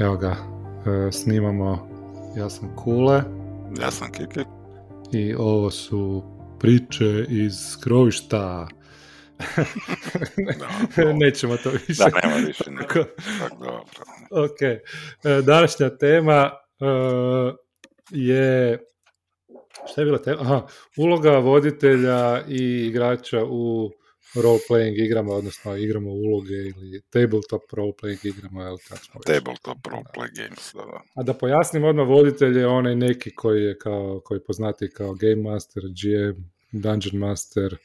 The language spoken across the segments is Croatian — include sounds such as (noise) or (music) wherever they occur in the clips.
Evo ga, e, snimamo, ja sam Kule Ja sam Kiki. i ovo su priče iz skrovišta. Da, (laughs) (laughs) Nećemo to više. Da, nema više. Ne. Tako, Tak, dobro. ok, E, današnja tema e, je, šta je bila tema? Aha, uloga voditelja i igrača u role-playing igrama, odnosno igramo uloge ili tabletop role-playing igrama, ili kako smo. Tabletop roleplay games, da, da. A da pojasnim odmah, voditelj je onaj neki koji je kao, koji je poznati kao Game Master, GM, Dungeon Master,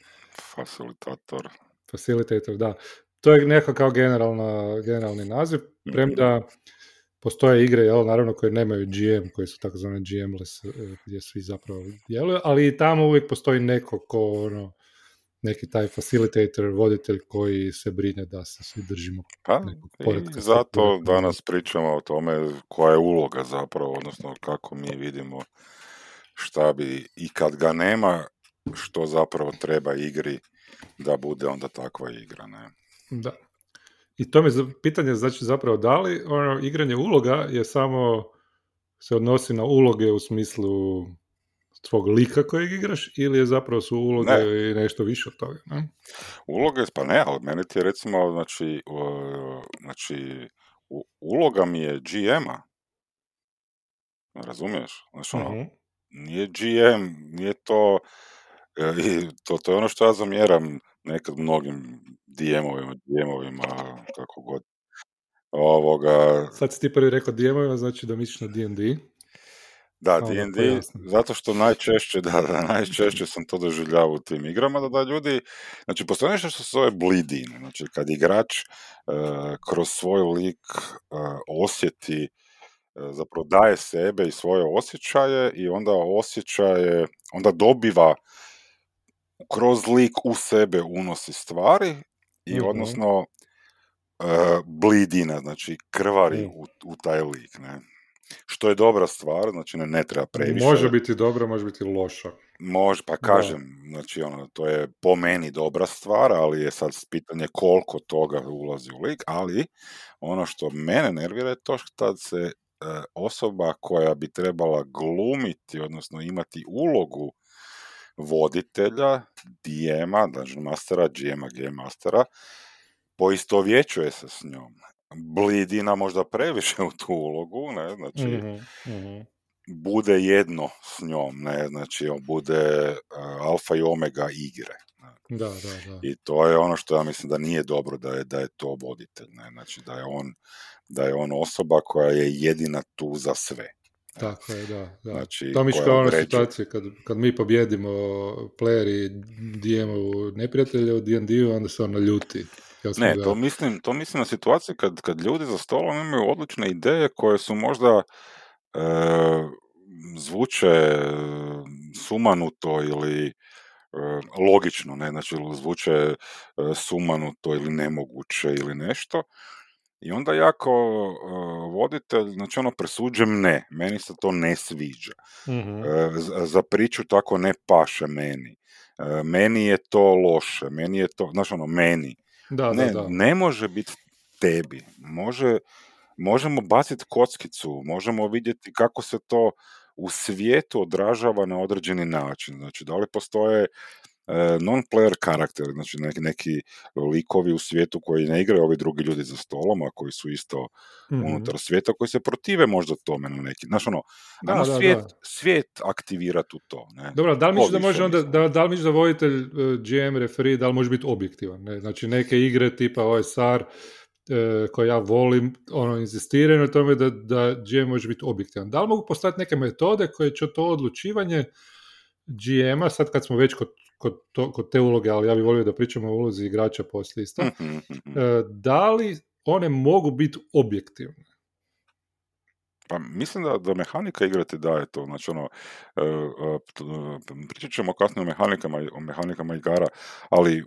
Facilitator. Facilitator, da. To je neko kao generalna, generalni naziv, premda postoje igre, jel, naravno, koje nemaju GM, koje su takozvane GM-less, eh, gdje svi zapravo djeluju, ali i tamo uvijek postoji neko ko, ono, neki taj facilitator, voditelj koji se brine da se svi držimo Pa, nekog i zato danas pričamo o tome koja je uloga zapravo, odnosno kako mi vidimo šta bi, i kad ga nema, što zapravo treba igri da bude onda takva igra, ne? Da. I to mi je pitanje znači zapravo da li ono igranje uloga je samo se odnosi na uloge u smislu tvog lika kojeg igraš ili je zapravo su uloge Ne. i nešto više od toga, ne? Uloge, pa ne, ali meni ti je recimo, znači, uh, znači u- uloga mi je GM-a. Razumiješ? Znači, ono, Mhm. nije GM, nije to, e, i to, to je ono što ja zamjeram nekad mnogim DM-ovima, DM-ovima, kako god. Ovoga, Sad si ti prvi rekao DM-ovima, znači da misliš na D&D. Da, D&D, zato što najčešće, (laughs) da, da, najčešće sam to doživljavao u tim igrama, da, da ljudi, znači postoji nešto što se zove bleed in, znači kad igrač e, kroz svoj lik e, osjeti, e, zapravo daje sebe i svoje osjećaje i onda osjećaje, onda dobiva kroz lik u sebe unosi stvari i Mhm. odnosno blidina, znači krvari Mm. u, u taj lik, ne. Što je dobra stvar, znači ne, ne treba previše. Može biti dobro, može biti loša. Može, pa kažem, znači ono, to je po meni dobra stvar, ali je sad pitanje koliko toga ulazi u lik, ali ono što mene nervira je to što tad se e, osoba koja bi trebala glumiti, odnosno imati ulogu voditelja, DM-a, Dungeon Mastera, GM-a, Game Mastera, poistovjećuje se s njom. Blidina možda previše (laughs) u tu ulogu, ne, znači Mhm, mhm. bude jedno s njom, ne, znači on bude uh, alfa i omega igre. ne. Da, da, da. I to je ono što ja mislim da nije dobro da je, da je to voditelj, ne, znači da je on da je on osoba koja je jedina tu za sve. Tako je, da. da. Znači, to mi određuje. situacija kad, kad mi pobjedimo playeri DM-u neprijatelja u D&D-u, onda se on naljuti. Smo Ne, ga- to mislim, to mislim na situaciju kad, kad ljudi za stolom imaju odlične ideje koje su možda e, zvuče e, sumanuto ili e, logično, ne, znači zvuče e, sumanuto ili nemoguće ili nešto. I onda jako e, voditelj, znači ono presuđem ne, meni se to ne sviđa. Mhm. E, za- priču tako ne paše meni. Meni je to loše, meni je to, znaš ono, meni. Da, ne, da, da. ne može biti tebi. Može, možemo baciti kockicu, možemo vidjeti kako se to u svijetu odražava na određeni način. Znači, da li postoje non-player karakteri, znači neki, neki likovi u svijetu koji ne igraju ovi drugi ljudi za stolom, a koji su isto Mhm. unutar svijeta, koji se protive možda tome na neki, znaš ono, Da, da, svijet, da. svijet aktivirati u to, ne? Dobro, da li misliš da može onda, da, da li misliš da voditelj eh, GM referee, da li može biti objektivan? Ne? Znači neke igre tipa OSR eh, koje ja volim, ono, inzistiraju na tome da, da GM može biti objektivan. Da li mogu postaviti neke metode koje će to odlučivanje GM-a, sad kad smo već kod, kod, to, kod te uloge, ali ja bih volio da pričamo o ulozi igrača poslije isto, Mhm, mhm. eh, da li one mogu biti objektivne? Pa mislim da, da mehanika igre ti daje to, znači ono, e, e, e, pričat ćemo kasnije o mehanikama, o mehanikama igara, ali e,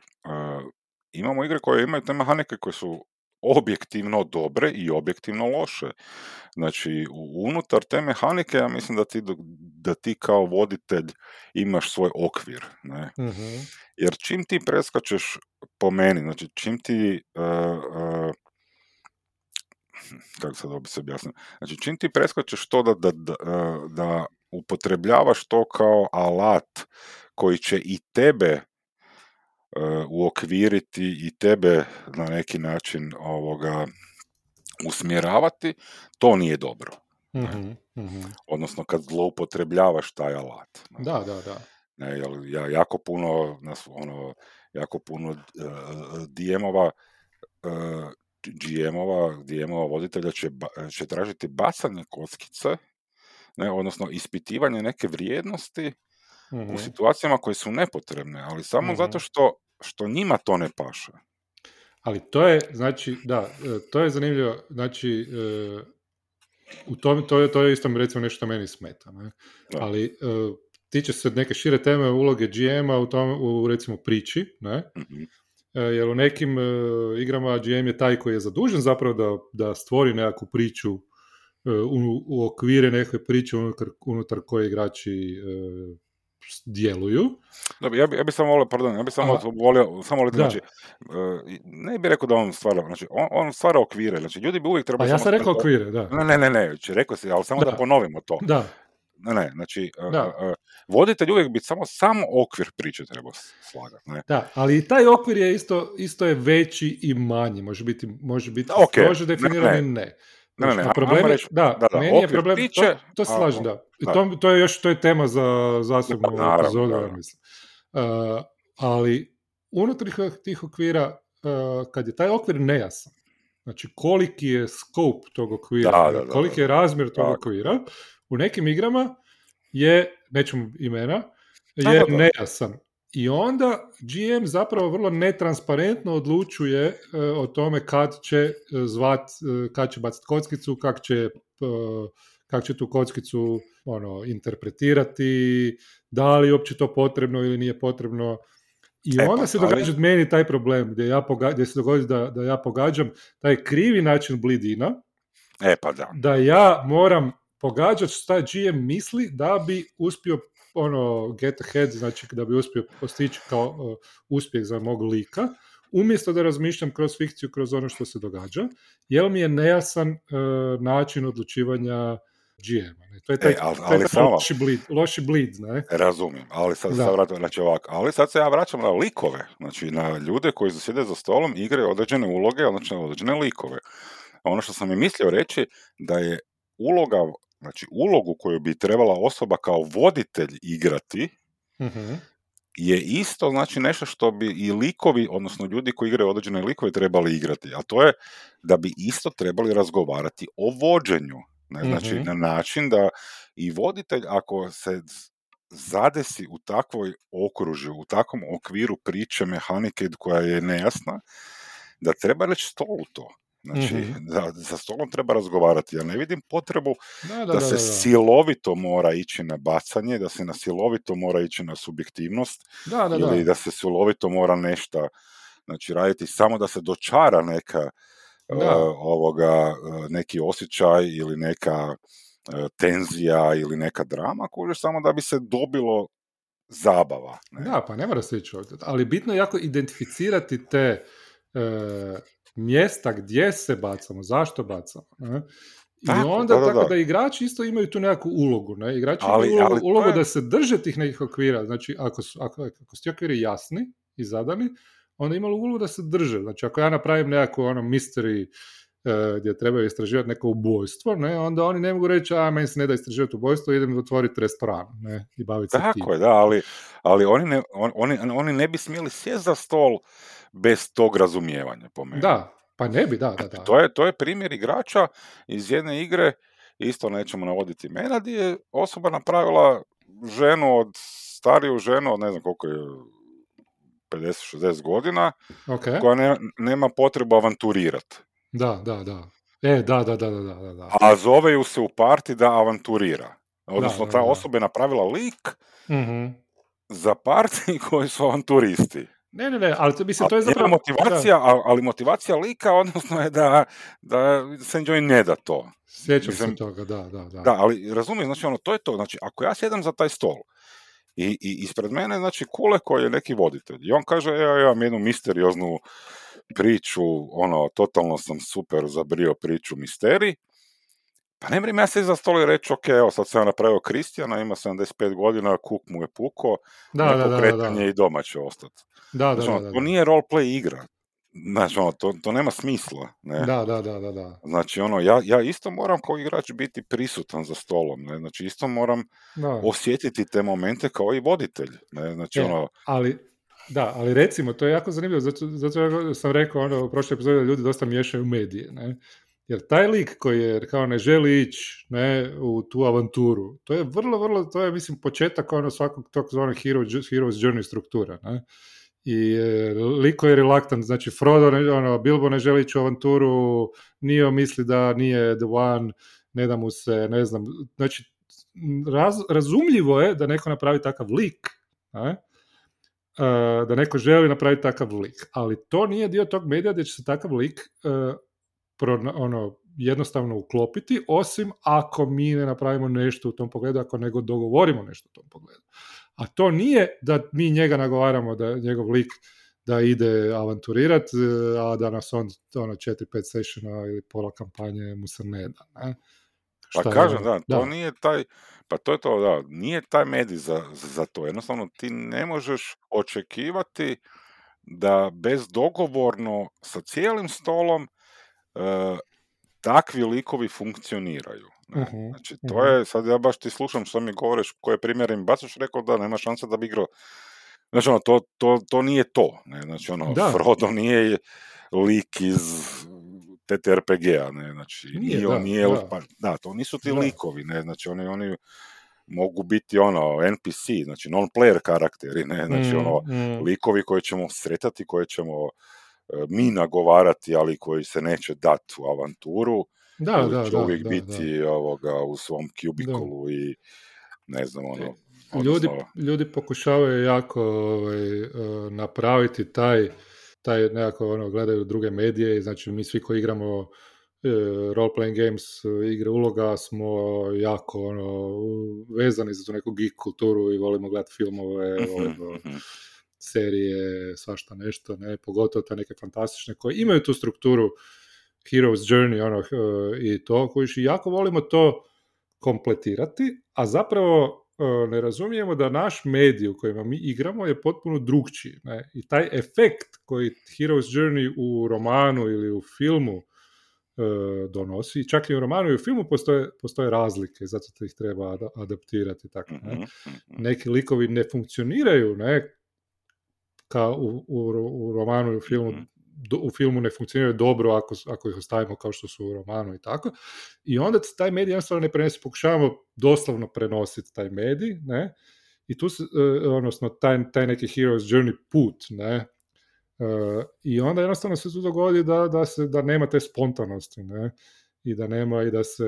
imamo igre koje imaju te mehanike koje su objektivno dobre i objektivno loše. Znači, unutar te mehanike ja mislim da ti, da ti kao voditelj imaš svoj okvir, ne? Mhm. Jer čim ti preskačeš po meni, znači čim ti e, e, kako sad bi se objasnio, znači čim ti preskočeš to da, da, da, da upotrebljavaš to kao alat koji će i tebe uokviriti i tebe na neki način ovoga usmjeravati, to nije dobro. Mhm, mhm. Odnosno kad zloupotrebljavaš taj alat. Da, da, da. Ne, jel, ja jako puno, nas, ono, jako puno uh, DM-ova, uh, GM-ova, DM-ova voditelja će, će tražiti bacanje kockice, ne, odnosno ispitivanje neke vrijednosti u Mhm, situacijama koje su nepotrebne, ali samo zato što, što njima to ne paše. Ali to je, znači, da, e, to je zanimljivo, znači, e, u tom, to, je, to je isto recimo nešto što meni smeta, ne? Ali e, tiče se neke šire teme uloge GM-a u, tom, u recimo priči, ne? Mhm. E, jer u nekim e, igrama GM je taj koji je zadužen zapravo da, da stvori nekakvu priču u, u okvire neke priče unutar, unutar koje igrači djeluju. Dobro, ja bi, ja bi samo volio, pardon, ja bi samo Aha. volio, samo volio, znači, e, ne bi rekao da on stvara, znači, on, on stvara okvire, znači, ljudi bi uvijek Pa trebali... ja samo sam rekao okvire, da. Ne, ne, ne, ne, znači, rekao si, ali samo da, Da. ponovimo to. Da, Ne, ne, znači, e, Da. e, voditelj uvijek bi samo, samo okvir priče trebao slagati, ne? da, ali i taj okvir je isto, isto je veći i manji, može biti, može biti Ok, strože ne, definiran ne. i ne. Ne, ne, Znači, ne, a problem je- reći- da, da, da, meni je problem, priče, to, to se slažem, da. I da. To, to je još, to je tema za zasebnu Da, epizodu, ja mislim. Uh, ali unutar tih- okvira, uh, kad je taj okvir nejasan, znači koliki je scope tog okvira, Da, da, da, koliki je razmjer tog okvira, u nekim igrama je, nećemo imena, Da, je da, da. nejasan. I onda GM zapravo vrlo netransparentno odlučuje e, o tome kad će e, zvat, e, kad će baciti kockicu, kak će, kak će tu kockicu ono, interpretirati, da li je uopće to potrebno ili nije potrebno. I E, pa, onda se ali- događa meni taj problem gdje, ja poga- gdje se dogodi da, da ja pogađam taj krivi način blidina, E, pa da. da ja moram pogađati šta GM misli da bi uspio ono get ahead, znači da bi uspio postići kao uh, uspjeh za mog lika, umjesto da razmišljam kroz fikciju, kroz ono što se događa, jer mi je nejasan uh, način odlučivanja GM-a. ne. To je taj, E, ali- to je ali taj samo- loši bleed, loši bleed, ne? Razumijem, ali sad, sad vratim, znači ovako, ali sad se ja vraćam na likove, znači na ljude koji sjede za stolom igraju određene uloge, odnosno određene likove. A ono što sam i mislio reći, da je uloga, znači ulogu koju bi trebala osoba kao voditelj igrati, Mhm. je isto znači nešto što bi i likovi, odnosno ljudi koji igraju određene likove trebali igrati, a to je da bi isto trebali razgovarati o vođenju. Ne? Znači Mhm. na način da i voditelj ako se zadesi u takvoj okružju, u takvom okviru priče, mehanike koja je nejasna, da treba reći stolu to. Znači, Mhm. da, za stolom treba razgovarati. Ja ne vidim potrebu Da, da, da, se da, da. silovito mora ići na bacanje, da se na silovito mora ići na subjektivnost, Da, da, ili da. da se silovito mora nešto znači raditi samo da se dočara neka Da. e, ovoga e, neki osjećaj ili neka e, tenzija ili neka drama kužiš samo da bi se dobilo zabava ne? Da, pa ne mora se ići ovdje. Ali bitno je jako identificirati te mjesta gdje se bacamo, zašto bacamo. Ne? I Tako, onda da, da, tako da. da igrači isto imaju tu nekakvu ulogu. Ne? Igrači Ali- imaju ulogu, ali ulogu je- da se drže tih nekih okvira. Znači, ako su, ako, ako su ti okviri jasni i zadani, onda imaju ulogu da se drže. Znači, ako ja napravim nekakvu ono mystery e, gdje trebaju istraživati neko ubojstvo, ne, onda oni ne mogu reći, a meni se ne da istraživati ubojstvo, idem otvoriti restoran ne, i baviti se tim. tako je da ali, ali oni, ne, on- oni, oni ne bi smjeli sjesti za stol bez tog razumijevanja po meni Da, pa ne bi, da, da, da. To je, to je primjer igrača iz jedne igre, isto nećemo navoditi imena, gdje je osoba napravila ženu od, stariju ženu od ne znam koliko je, 50-60 godina, Ok, koja ne, nema potrebu avanturirati. da, da, da. E, da, da, da, da, da, da. A zove ju se u parti da avanturira. Odnosno, da, ta da. osoba je napravila lik Mhm. za parti (laughs) koji su avanturisti. Ne, ne, ne, ali to, mislim, to je zapravo... motivacija, a- ali motivacija lika, odnosno je da, da se njoj ne da to. Da, sjećam se toga, da, da, da. Da, ali razumijem, znači ono, to je to. Znači, ako ja sjedam za taj stol i, i ispred mene, znači, Kule koji je neki voditelj i on kaže, evo, ja imam jednu misterioznu priču, ono, totalno sam super zabrio priču misterij, pa ne mrim ja se iza stola i reći, ok, evo sad sam napravio Kristijana, ima 75 godina, kuk mu je puko, Da, da, da, da, i doma će ostati. Da, da, Znači, da, ono, da, to nije roleplay igra. Znači, ono, to, to nema smisla, ne? Da, da, da, da, da. Znači, ono, ja, ja isto moram kao igrač biti prisutan za stolom, ne? Znači, isto moram Da. osjetiti te momente kao i voditelj, ne? Znači, E, ono, ali, da, ali recimo, to je jako zanimljivo, zato, zato sam rekao ono, u prošloj epizodi da ljudi dosta miješaju medije, ne? Jer taj lik koji je kao ne želi ići ne, u tu avanturu, to je vrlo, vrlo, to je mislim početak ono svakog tog zvanog hero, hero's journey struktura, ne? I e, lik koji je relaktant, znači Frodo, ne, ono, Bilbo ne želi ići u avanturu, Nio misli da nije the one, ne da mu se, ne znam, znači raz, razumljivo je da neko napravi takav lik, ne? Uh, da neko želi napraviti takav lik, ali to nije dio tog medija gdje će se takav lik uh, pro, ono, jednostavno uklopiti, osim ako mi ne napravimo nešto u tom pogledu, ako nego dogovorimo nešto u tom pogledu. A to nije da mi njega nagovaramo da njegov lik da ide avanturirat, uh, a da nas on ono 4-5 sessiona ili pola kampanje mu se ne da. Ne? Pa Šta je kažem, ono- da, to nije taj, pa to je to, da, nije taj medij za, za to. Jednostavno ti ne možeš očekivati da bezdogovorno sa cijelim stolom e, takvi likovi funkcioniraju. Ne? Mhm, Znači, to je, sad ja baš ti slušam što mi govoriš, koje primjere im bacaš, rekao da nema šanse da bi igrao. Znači, ono, to, to, to nije to. Ne? Znači, ono, Da. Frodo nije lik iz TTRPG-a, ne, znači, Nije, nije, on da, nije, da. pa, da, to nisu ti Da. likovi, ne, znači, oni, oni mogu biti, ono, NPC, znači, non-player karakteri, ne, znači, Mm, ono, mm. likovi koje ćemo sretati, koje ćemo mi nagovarati, ali koji se neće dati u avanturu, Da, ili da, će da, uvijek da, biti ovoga, u svom kubikulu i ne znam, ono, ljudi, odnosno, ljudi pokušavaju jako ovaj, eh, napraviti taj, taj nekako ono, gledaju druge medije i znači mi svi koji igramo eh, role-playing games, igre uloga smo jako ono, vezani za tu neku geek kulturu i volimo gledati filmove, mhm, volimo mhm. Serije, svašta nešto, ne, pogotovo te neke fantastične koje imaju tu strukturu Hero's Journey ono, eh, i to, koji jako volimo to kompletirati, a zapravo eh, ne razumijemo da naš medij u kojima mi igramo je potpuno drugčiji. Ne? I taj efekt koji Hero's Journey u romanu ili u filmu eh, donosi, čak i u romanu i u filmu postoje, postoje razlike, zato ih treba ada- adaptirati tako. Ne? Mhm, mhm. neki likovi ne funkcioniraju ne kao u, u, u romanu i u filmu Mhm. do- u filmu ne funkcioniraju dobro ako, ako ih ostavimo kao što su u romanu i tako. I onda taj medij jednostavno ne prenese, pokušavamo doslovno prenositi taj medij, ne? I tu se, e, odnosno taj, taj neki hero's journey put, ne? E, I onda jednostavno se tu dogodi da, da, se, da nema te spontanosti, ne? I da nema i da se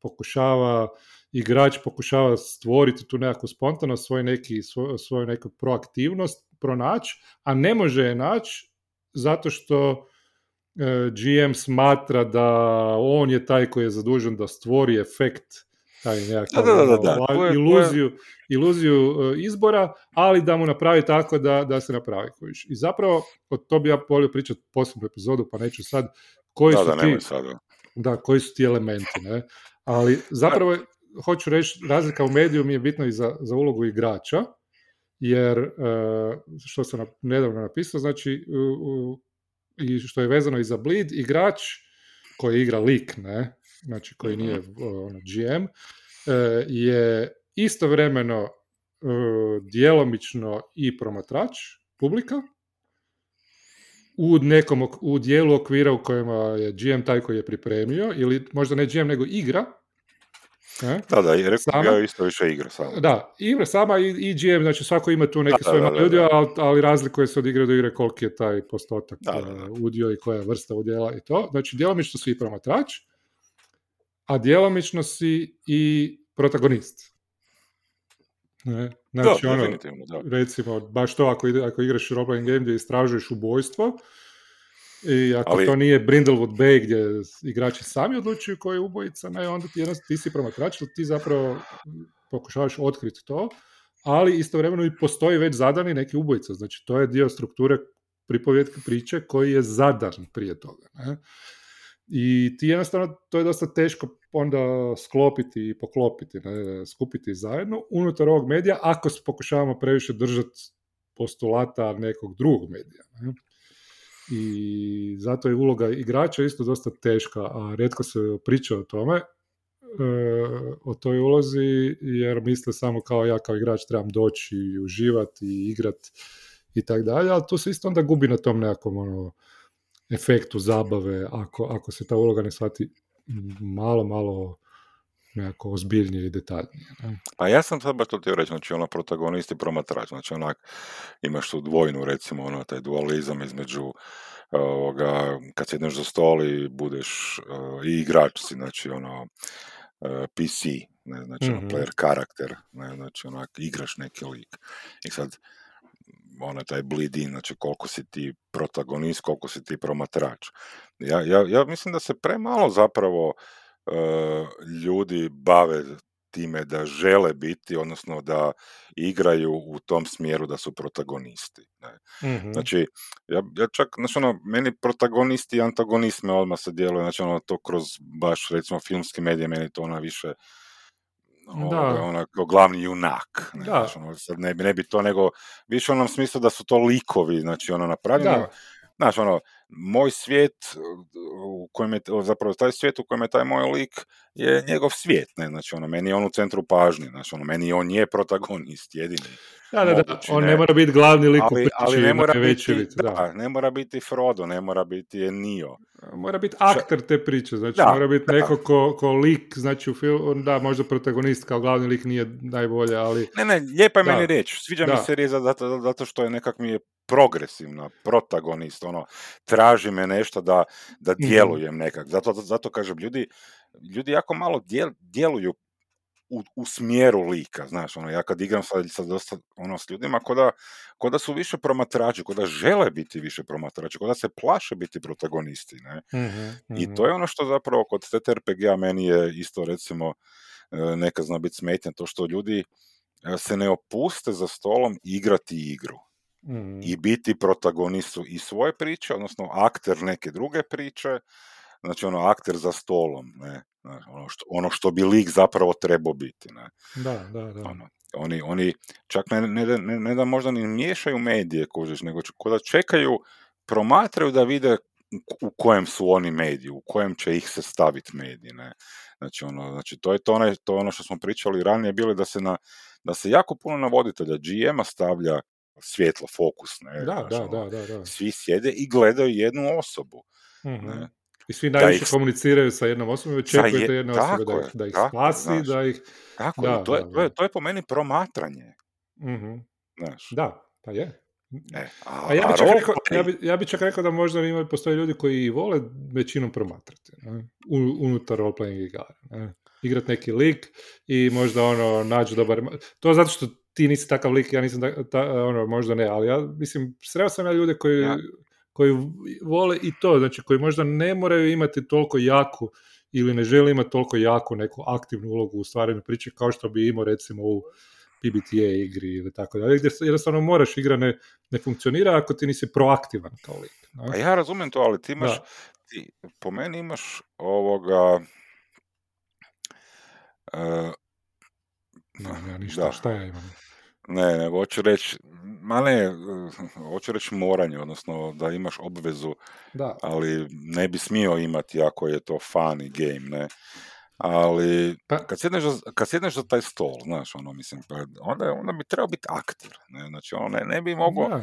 pokušava igrač pokušava stvoriti tu nekakvu spontanost, svoj neki, svoj, svoju neku proaktivnost pronaći, a ne može je naći zato što e, GM smatra da on je taj koji je zadužen da stvori efekt taj nekakav Da, da, da, ono, da, je- iluziju, iluziju e, izbora, ali da mu napravi tako da, da se napravi. kužiš. I zapravo, o to bi ja volio pričati posebnu epizodu, pa neću sad, koji Da, su da, ti sada. da, koji su ti elementi, ne? Ali zapravo, hoću reći, razlika u mediju mi je bitna i za, za ulogu igrača, jer, e, što sam nedavno napisao, znači, i što je vezano i za Bleed, igrač koji igra lik, ne? Znači, koji Mhm. nije ono, GM, e, je istovremeno e, djelomično i promatrač, publika, u nekom u dijelu okvira u kojima je GM taj koji je pripremio, ili možda ne GM nego igra, ne? Da, da, i rekao Sama? ja isto više igra samo. Da, igra sama i, i GM, znači svako ima tu neki Da, svoj da, mali da, udio, da. ali, ali razlikuje se od igre do igre koliki je taj postotak Da, da, da. uh, udio i koja je vrsta udjela i to. Znači, djelomično si i promatrač, a djelomično si i protagonist. Ne? Znači, da, ono, da. recimo, baš to ako, ide, ako igraš role-playing game gdje istražuješ ubojstvo, i ako Ali- to nije Brindlewood Bay gdje igrači sami odlučuju koji je ubojica, ne, onda ti, jednostavno, ti si promatrač, ti zapravo pokušavaš otkriti to, ali istovremeno i postoji već zadani neki ubojica, znači to je dio strukture pripovjetke priče koji je zadan prije toga. Ne? I ti jednostavno, to je dosta teško onda sklopiti i poklopiti, ne, skupiti zajedno unutar ovog medija ako pokušavamo previše držati postulata nekog drugog medija. Ne. I zato je uloga igrača isto dosta teška, a redko se priča o tome, e, o toj ulozi, jer misle samo kao ja kao igrač trebam doći i uživati i igrati i tako dalje, ali tu se isto onda gubi na tom nekakvom ono, efektu zabave ako, ako se ta uloga ne shvati malo, malo nekako ozbiljnije i detaljnije. Ne? Pa ja sam sad baš to htio reći, znači ono protagonist i promatrač, znači onak imaš tu dvojnu recimo ono taj dualizam između ovoga, kad sjedneš za stol i budeš uh, i igrač si, znači ono uh, PC, ne, znači mm-hmm. player karakter, ne, znači onak igraš neki lik. I sad onaj taj bleed in, znači koliko si ti protagonist, koliko si ti promatrač. Ja, ja, ja mislim da se premalo zapravo uh, ljudi bave time da žele biti, odnosno da igraju u tom smjeru da su protagonisti. Ne. Mm-hmm. Znači, ja, ja čak, znači ono, meni protagonisti i antagonist me odmah se djeluje, znači ono, to kroz baš, recimo, filmski medije, meni to ona više da. Ono, glavni junak. Ne, da. ono, sad ne, bi, ne bi to nego, više u onom smislu da su to likovi, znači ono napravljeno. Da. Znaš, ono, moj svijet u kojem je, zapravo taj svijet u kojem je taj moj lik je njegov svijet, ne, znači ono, meni je on u centru pažnje, znači ono, meni on je protagonist, jedini. Da, da, da, on ne, mora biti glavni lik ali, u ali ne mora biti, da, ne mora biti Frodo, ne mora biti Enio. Mora biti aktor te priče, znači da, mora biti neko ko, ko lik, znači u filmu, da, možda protagonist kao glavni lik nije najbolje, ali... Ne, ne, lijepa je meni reći, sviđa da. mi se riječ zato, zato što je nekak mi je progresivna, protagonist, ono, traži me nešto da, da mhm. djelujem nekak. Zato, zato kažem, ljudi, ljudi jako malo djel, djeluju u, u smjeru lika, znaš, ono, ja kad igram sad, sad dosta ono, s ljudima, ko da, ko da su više promatrači, ko da žele biti više promatrači, ko da se plaše biti protagonisti, ne? Mm-hmm, I to je ono što zapravo kod TTRPG-a meni je isto, recimo, e, neka zna biti smetnja, to što ljudi e, se ne opuste za stolom igrati igru. Mm-hmm. I biti protagonistu i svoje priče, odnosno akter neke druge priče, znači ono akter za stolom, ne, ono što, ono što bi lik zapravo trebao biti, ne. Da, da, da. Ono, oni, oni čak ne, ne, ne, ne da možda ni miješaju medije, kužiš, nego da čekaju, promatraju da vide u kojem su oni mediji, u kojem će ih se staviti mediji, ne. Znači, ono, znači to je to, ono, to ono što smo pričali ranije, bilo da se na, da se jako puno navoditelja GM-a stavlja svjetlo, fokus, ne, da, znači, da, da, da, svi sjede i gledaju jednu osobu, mm-hmm. ne. I svi najviše ih... komuniciraju sa jednom osobom i očekujete jedne osobe da ih, da ih tako, spasi, znaš, da ih... Tako, da, to, je, to, je, to je po meni promatranje. Mm-hmm. Znaš. Da, pa je. E, a, a ja bi čak rekao, ja bi, ja bi čak rekao da možda ima, postoje ljudi koji vole većinom promatrati ne? unutar role-playing igara. Ne? Igrat neki lik i možda ono nađu dobar... To zato što ti nisi takav lik, ja nisam ta, ta, ono, možda ne, ali ja mislim, sreo sam ja ljude koji ja koji vole i to, znači koji možda ne moraju imati toliko jaku ili ne žele imati toliko jaku neku aktivnu ulogu u stvaranju priče kao što bi imao recimo u PBTA igri ili tako dalje, gdje jednostavno moraš igra ne, ne funkcionira ako ti nisi proaktivan kao lik. A ja razumijem to, ali ti imaš, ti, po meni imaš ovoga... Uh, ja ništa, da. šta ja imam? Ne, nego hoću reći, ma ne, hoću reći (laughs) moranje, odnosno da imaš obvezu, da. ali ne bi smio imati ako je to funny game, ne. Ali pa... kad, sjedneš za, kad sjedneš za taj stol, znaš, ono, mislim, pa onda, onda bi trebao biti aktor, ne, znači, ono, ne, ne bi mogao,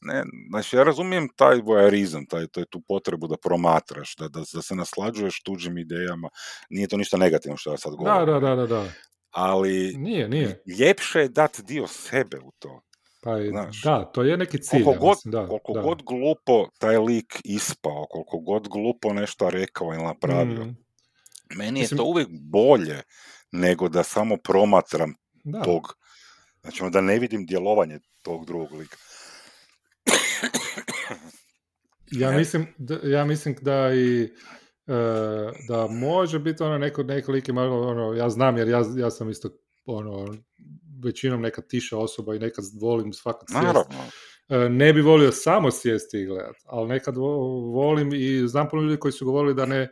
ne, znači, ja razumijem taj voyeurizam, taj, taj, tu potrebu da promatraš, da, da, da se naslađuješ tuđim idejama, nije to ništa negativno što ja sad govorim. Da, da, da, da ali nije, nije. ljepše je dati dio sebe u to. Pa Znaš, da, to je neki cilj. Koliko, god, da, koliko da. god glupo taj lik ispao, koliko god glupo nešto rekao ili napravio, mm. meni je Mislim, to uvijek bolje nego da samo promatram da. tog, znači da ne vidim djelovanje tog drugog lika. ja, mislim, da, ja mislim da i E, da može biti ono neko, neko lik malo, ono, ja znam jer ja, ja sam isto ono, većinom neka tiša osoba i nekad volim svakog sjest E, ne bi volio samo sjesti i gledati, ali nekad volim i znam puno ljudi koji su govorili da ne,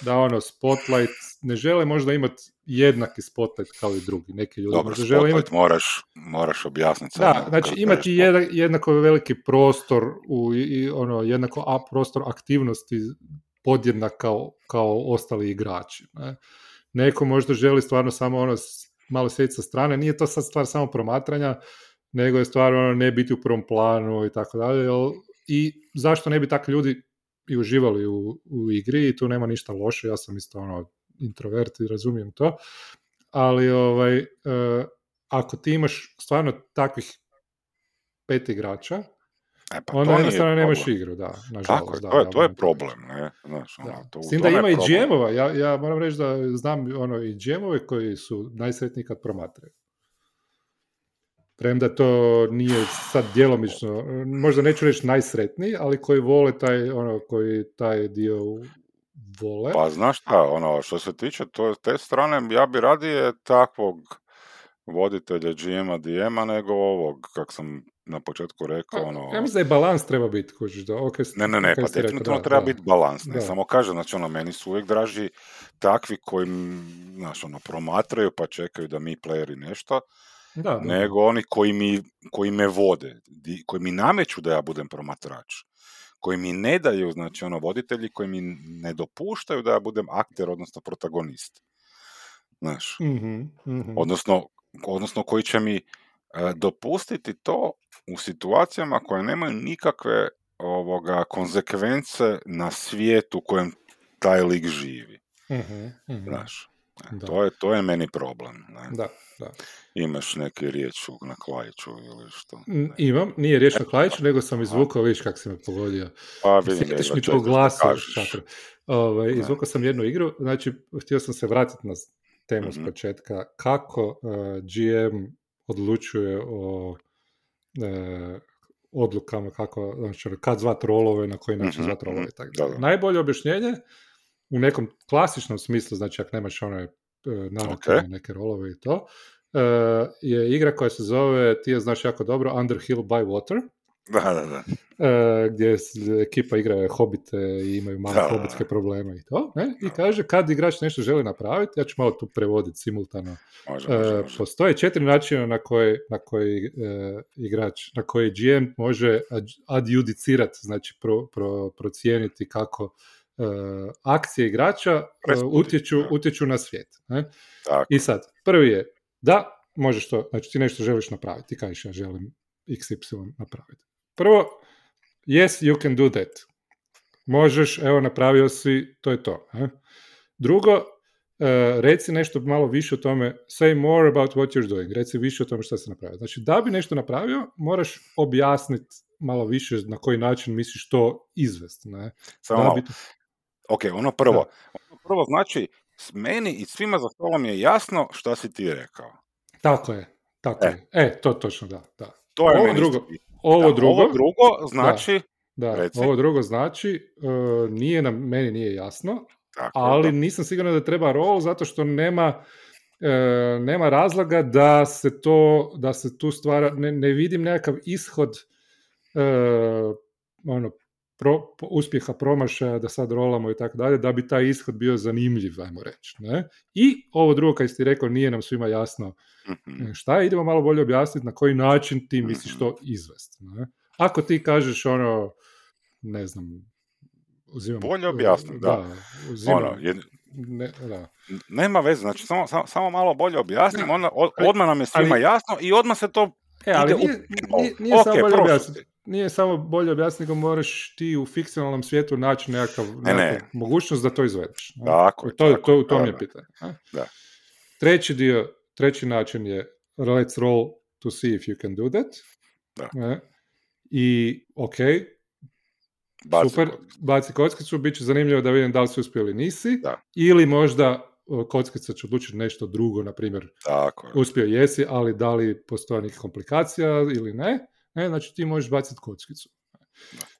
da ono, spotlight, ne žele možda imati jednaki spotlight kao i drugi, neki ljudi Dobro, možda žele imati... moraš, moraš objasniti. Da, znači imati jednak, jednako veliki prostor u, i ono, jednako a, prostor aktivnosti podjednak kao, kao ostali igrači. Ne? Neko možda želi stvarno samo ono malo sjediti sa strane, nije to sad stvar samo promatranja, nego je stvar ono ne biti u prvom planu i tako dalje. I zašto ne bi takvi ljudi i uživali u, u igri i tu nema ništa loše, ja sam isto ono introvert i razumijem to, ali ovaj, uh, ako ti imaš stvarno takvih pet igrača, E, pa onda jednostavno nemaš igru, da, nažalost. Tako je, to je, to je problem, ne? Znaš, ono, to, S tim da ima i džemova, ja, ja moram reći da znam ono, i džemove koji su najsretniji kad promatraju. Premda to nije sad djelomično, možda neću reći najsretniji, ali koji vole taj, ono, koji taj dio vole. Pa znaš šta, ono, što se tiče to, te strane, ja bi radije takvog voditelja GM-a, DM-a, nego ovog, kak sam na početku rekao, pa, ono... Ja mislim da je balans treba biti, kužiš, da, okay, Ne, ne, ne, pa definitivno treba biti balans, ne, samo kažem, znači, ono, meni su uvijek draži takvi koji, znaš, ono, promatraju pa čekaju da mi playeri nešto, da, nego oni koji, mi, koji me vode, koji mi nameću da ja budem promatrač, koji mi ne daju, znači ono, voditelji koji mi ne dopuštaju da ja budem akter, odnosno protagonist. Znaš, mm Odnosno, odnosno koji će mi e, dopustiti to u situacijama koje nemaju nikakve ovoga konzekvence na svijetu u kojem taj lik živi. Znaš, e, to, je, to je meni problem. Ne? Da, da. Imaš neke riječ na klajiću ili što? Imam, nije riječ na klajiću, nego sam izvukao, vidiš kako si me pogodio. Pa vidim, mi to glasu, ovaj, Izvukao sam jednu igru, znači htio sam se vratiti na temu s mhm. početka. Kako uh, eh, GM odlučuje o uh, odlukama, kako, znači, kad zvat rolove, na koji način mm-hmm. zvat rolove. Tako da. Najbolje objašnjenje u nekom klasičnom smislu, znači ako nemaš one uh, neke rolove i to, je igra koja se zove, ti je znaš jako dobro, Underhill by Water. Da, da, da. Uh, gdje ekipa igra hobite i imaju malo da, hobitske probleme i to. Ne? I kaže, kad igrač nešto želi napraviti, ja ću malo tu prevoditi simultano. Može, može, može. Postoje četiri načina na koji, na koji igrač, na koji GM može adjudicirati, znači pro, pro, procijeniti kako akcije igrača utječu, utječu na svijet. Ne? I sad, prvi je da, možeš to, znači ti nešto želiš napraviti, ti kažeš ja želim XY napraviti. Prvo, yes, you can do that. Možeš, evo napravio si, to je to. Eh? Drugo, uh, reci nešto malo više o tome, say more about what you're doing, reci više o tome što se napravio. Znači, da bi nešto napravio, moraš objasniti malo više na koji način misliš to izvesti. Ne? Samo bi... Ok, ono prvo. Ono prvo znači, meni i svima za stolom je jasno šta si ti rekao. Tako je, tako e. je. E, to točno, da. da. To je ovo drugo, ovo drugo, ovo drugo znači... Da, da ovo drugo znači, uh, nije nam, meni nije jasno, tako, ali da. nisam siguran da treba roll zato što nema uh, nema razloga da se to, da se tu stvara, ne, ne vidim nekakav ishod uh, ono, pro, uspjeha promašaja, da sad rolamo i tako dalje, da bi taj ishod bio zanimljiv, ajmo reći. Ne? I ovo drugo, kad ti rekao, nije nam svima jasno mhm. šta je, idemo malo bolje objasniti na koji način ti misliš mhm. to izvesti. Ne? Ako ti kažeš ono, ne znam, uzimam... Bolje objasniti, da. da uzimam, ono, ne, da. Nema veze, znači samo, samo, samo malo bolje objasnim, onda, odmah nam je svima ali, jasno i odmah se to E, ali nije, nije, nije okay, samo bolje objasniti nije samo bolje objasniti, nego moraš ti u fikcionalnom svijetu naći nekakav, ne, ne. mogućnost da to izvedeš. Tako, to, tako, to, to mi je pitanje. Da. Treći dio, treći način je let's roll to see if you can do that. Da. I, ok, baci super, kockicu. baci kockicu, bit će zanimljivo da vidim da li si uspio ili nisi, da. ili možda kockica će odlučiti nešto drugo, na primjer, Tako uspio jesi, ali da li postoje nekih komplikacija ili ne. Ne, znači ti možeš baciti kockicu.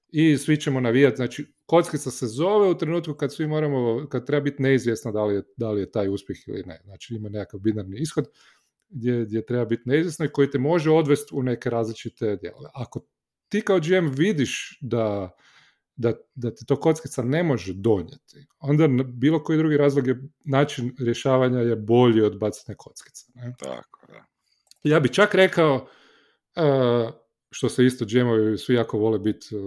I svi ćemo navijati, znači kockica se zove u trenutku kad svi moramo, kad treba biti neizvjesno da li je, da li je taj uspjeh ili ne. Znači ima nekakav binarni ishod gdje, gdje treba biti neizvjesno i koji te može odvesti u neke različite dijelove. Ako ti kao GM vidiš da, da, da ti to kockica ne može donijeti, onda bilo koji drugi razlog je, način rješavanja je bolji od bacanja kockica. Ne? Tako, da. Ja bi čak rekao, uh, što se isto džemovi svi jako vole biti uh,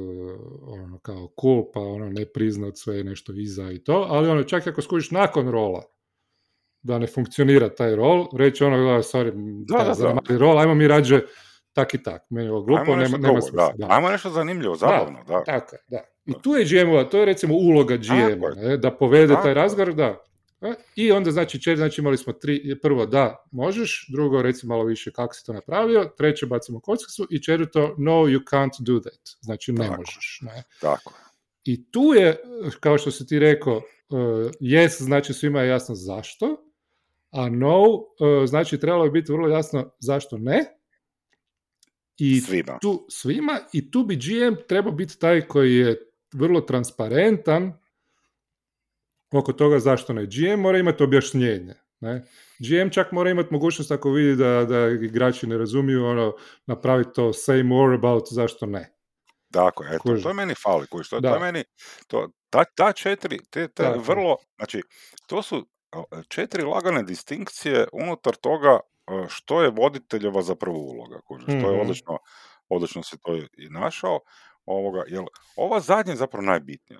ono, kao cool, pa ono ne priznat sve nešto iza i to, ali ono čak ako skužiš nakon rola, da ne funkcionira taj rol, reći ono, da, sorry, Da, da, da. rol, ajmo mi rađe tak i tak. Meni je ovo glupo, Ajmo nema, nema da. smisla. Da. Ajmo nešto zanimljivo, zabavno, da. Tako je, da. I tu je GM-ova, to je recimo uloga GM-a, Tako ne, da povede Tako taj razgovor, da. E, I onda znači četiri, znači imali smo tri, prvo da možeš, drugo reci malo više kako si to napravio, treće bacimo kockicu i četvrto no you can't do that, znači ne Tako. možeš. Ne. Tako. I tu je, kao što si ti rekao, uh, yes znači svima je jasno zašto, a no uh, znači trebalo je biti vrlo jasno zašto ne. I Svima. tu svima i tu bi GM trebao biti taj koji je vrlo transparentan oko toga zašto ne. GM mora imati objašnjenje. Ne? GM čak mora imati mogućnost ako vidi da, da igrači ne razumiju, ono, napraviti to say more about zašto ne. Tako, eto, Kužiš. to je meni fali, kužiš, to, to Da. je meni, to, ta, ta četiri, te, te Tako. vrlo, znači, to su četiri lagane distinkcije unutar toga što je voditeljeva zapravo uloga, kužiš, to je Mhm. odlično, odlično si to i našao, ovoga, jel, ova zadnja je zapravo najbitnija.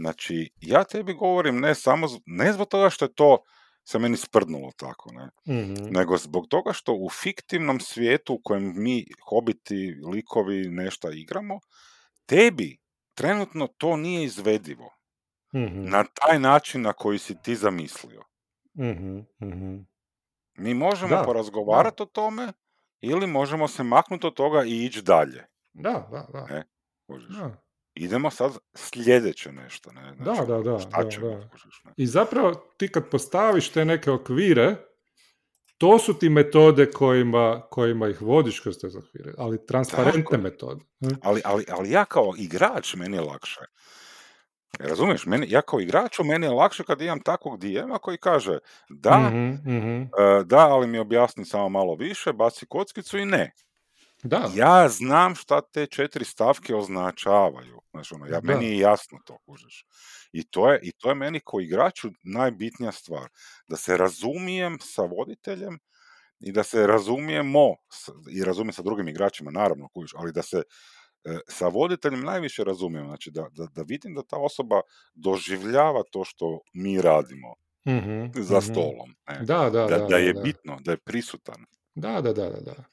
Znači, ja tebi govorim ne samo, ne zbog toga što je to se meni sprdnulo tako, ne, Mhm. nego zbog toga što u fiktivnom svijetu u kojem mi, hobiti, likovi, nešto igramo, tebi trenutno to nije izvedivo Mhm. na taj način na koji si ti zamislio. Mhm. Mhm. Mi možemo Da, porazgovarati o tome ili možemo se maknuti od toga i ići dalje. Da, da, da. Ne, kužiš. da. Idemo sad sljedeće nešto. Ne? Da, Znači, da, ono, da, Šta da, ćemo, da. kužiš, ne? I zapravo ti kad postaviš te neke okvire, to su ti metode kojima, kojima ih vodiš kroz te okvire, ali transparentne Tako metode. ne? Ali, ali, ali ja kao igrač meni je lakše. Razumiješ? Meni, ja kao igraču meni je lakše kad imam takvog DM-a koji kaže da, Mhm, mhm. e, da, ali mi objasni samo malo više, baci kockicu i ne. Da, Ja znam šta te četiri stavke označavaju. Znaš, ono, ja, Da. meni je jasno to, kužiš. I to, je, I to je meni kao igraču najbitnija stvar. Da se razumijem sa voditeljem i da se razumijemo i razumijem sa drugim igračima, naravno, kužiš, ali da se e, sa voditeljem najviše razumijem. Znači, da, da, da vidim da ta osoba doživljava to što mi radimo Mhm, za mhm. stolom. ne. Da, da, Da, da, da je da. bitno, da je prisutan. Da, da, da, da, da.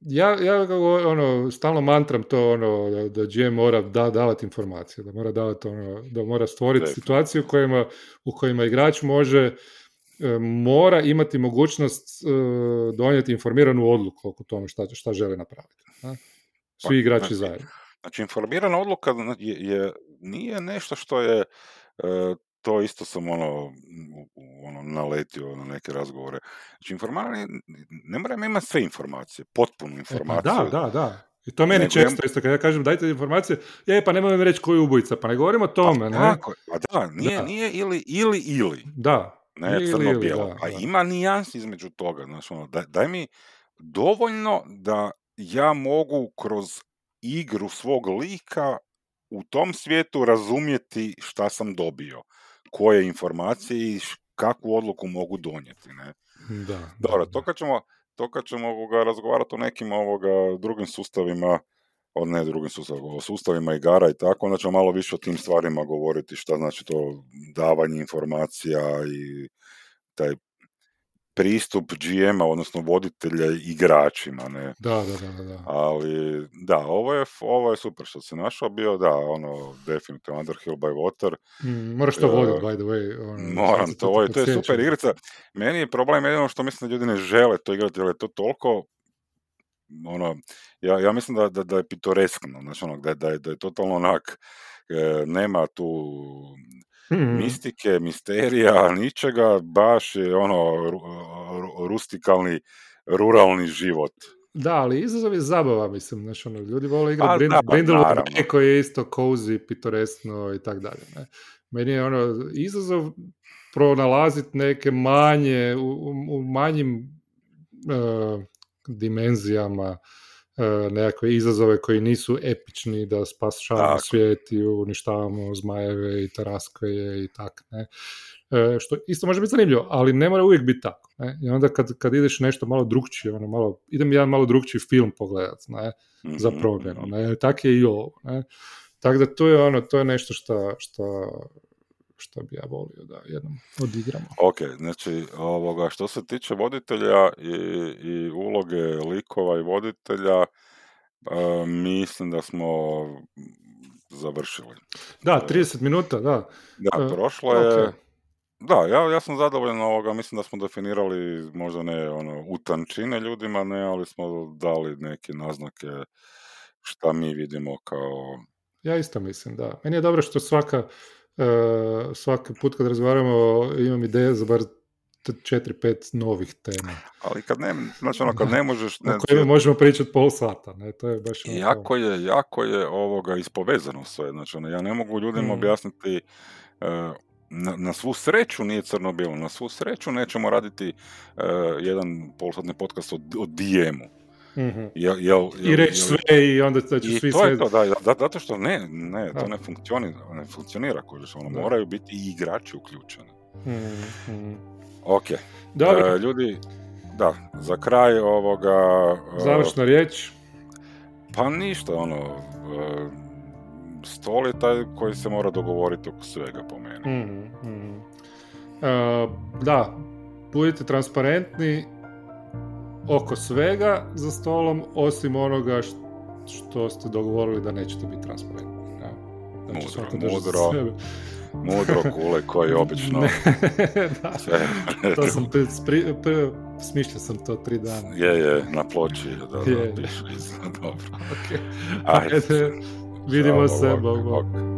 Ja, ja ono, stalno mantram to ono, da, da GM mora da, davati informacije, da mora davati ono, da mora stvoriti situaciju u kojima, u kojima igrač može e, mora imati mogućnost e, donijeti informiranu odluku oko tome šta, šta želi napraviti. a? Svi Pa, igrači znači, zajedno. Znači, informirana odluka je, je, nije nešto što je, e, to isto sam ono, ono naletio na neke razgovore. Znači, informirani, ne moram imati sve informacije, potpunu E, pa informaciju. da, da, da. I to meni Nego često isto, kad ja kažem dajte informacije, je, pa nemoj mi reći koji je ubojica, pa ne govorimo o tome, ne? Tako, pa da, nije, Da. nije ili, ili, ili, Da. ne, Ili, ili, crno-bijelo. da, A da. ima nijansi između toga, znači, ono, daj, daj mi dovoljno da ja mogu kroz igru svog lika u tom svijetu razumjeti šta sam dobio, koje informacije i kakvu odluku mogu donijeti, ne. Da, Dobro, da, to kad ćemo, to kad ćemo ovoga, razgovarati o nekim ovoga, drugim sustavima, o ne drugim sustavima, o sustavima igara i tako, onda ćemo malo više o tim stvarima govoriti, šta znači to davanje informacija i taj pristup GM-a, odnosno voditelja igračima, ne. Da, da, da, da. Ali, da, ovo je, ovo je super što se našao bio, da, ono, definitivno Underhill by Water, Mm, moraš to E, voditi, by the way. Ono, Moram to, to je super igrica. Meni je problem jedino što mislim da ljudi ne žele to igrati, jer je to toliko, ono, ja, ja mislim da, da, da je pitoreskno, znači ono, da, da, je, da je totalno onak, e, nema tu Mhm. mistike, misterija, ničega, baš je ono, ru- ru- rustikalni, ruralni život. Da, ali izazov je zabava, mislim, znaš, ono, ljudi vole Pa igrati da, Brindle naravno. Bay koji je isto cozy, pitoresno i tak dalje, ne. Meni je ono, izazov pronalaziti neke manje, u, u- manjim e, dimenzijama nekakve izazove koji nisu epični da spašavamo svijet i uništavamo zmajeve i taraskveje i tak, ne. E, što isto može biti zanimljivo, ali ne mora uvijek biti tako. Ne? I onda kad, kad ideš nešto malo drugčije, ono malo, idem jedan malo drugčiji film pogledat, ne? za mhm, promjenu, mhm. ne? tak je i ovo. Ne? Tako da to je ono, to je nešto što, što, što bi ja volio da jednom odigramo. Ok, znači ovoga, što se tiče voditelja i, i uloge likova i voditelja, uh, mislim da smo završili. Da, 30 minuta, da. Da, e, prošlo je... Da, ja, ja sam zadovoljan ovoga, mislim da smo definirali možda ne ono utančine ljudima, ne, ali smo dali neke naznake šta mi vidimo kao... Ja isto mislim, da. Meni je dobro što svaka, uh, svaki put kad razgovaramo imam ideje za bar četiri, pet novih tema. Ali kad ne, znači ono, kad ne možeš... Ne, na možemo pričati pol sata, ne, to je baš... Ono jako je, jako je ovoga ispovezano sve, znači ono, ja ne mogu ljudima mm. objasniti uh, na, na svu sreću nije crno-bilo, na svu sreću nećemo raditi uh, jedan polsatni podcast o, o DM-u. Mm-hmm. I reći sve i onda će I svi to sve... je to, da, zato što ne, ne, to ne funkcionira, ne funkcionira, kožiš, ono, moraju biti i igrači uključeni. Mm-hmm. Ok, Dobro. Uh, ljudi, da, za kraj ovoga... Uh, Završna riječ? Pa ništa, ono, uh, stol je taj koji se mora dogovoriti oko svega po meni. Mm-hmm. Uh, da, budite transparentni oko svega za stolom, osim onoga što ste dogovorili da nećete biti transparentni. Ja. Znači, mudro, mudro. Mudro kule koji (laughs) obično... (laughs) da, to sam pri, pri, smišljao sam to tri dana. Je, je, na ploči. Da, da, je. pišu (laughs) dobro. Okay. Ajde. Vidimo se, bog, bog.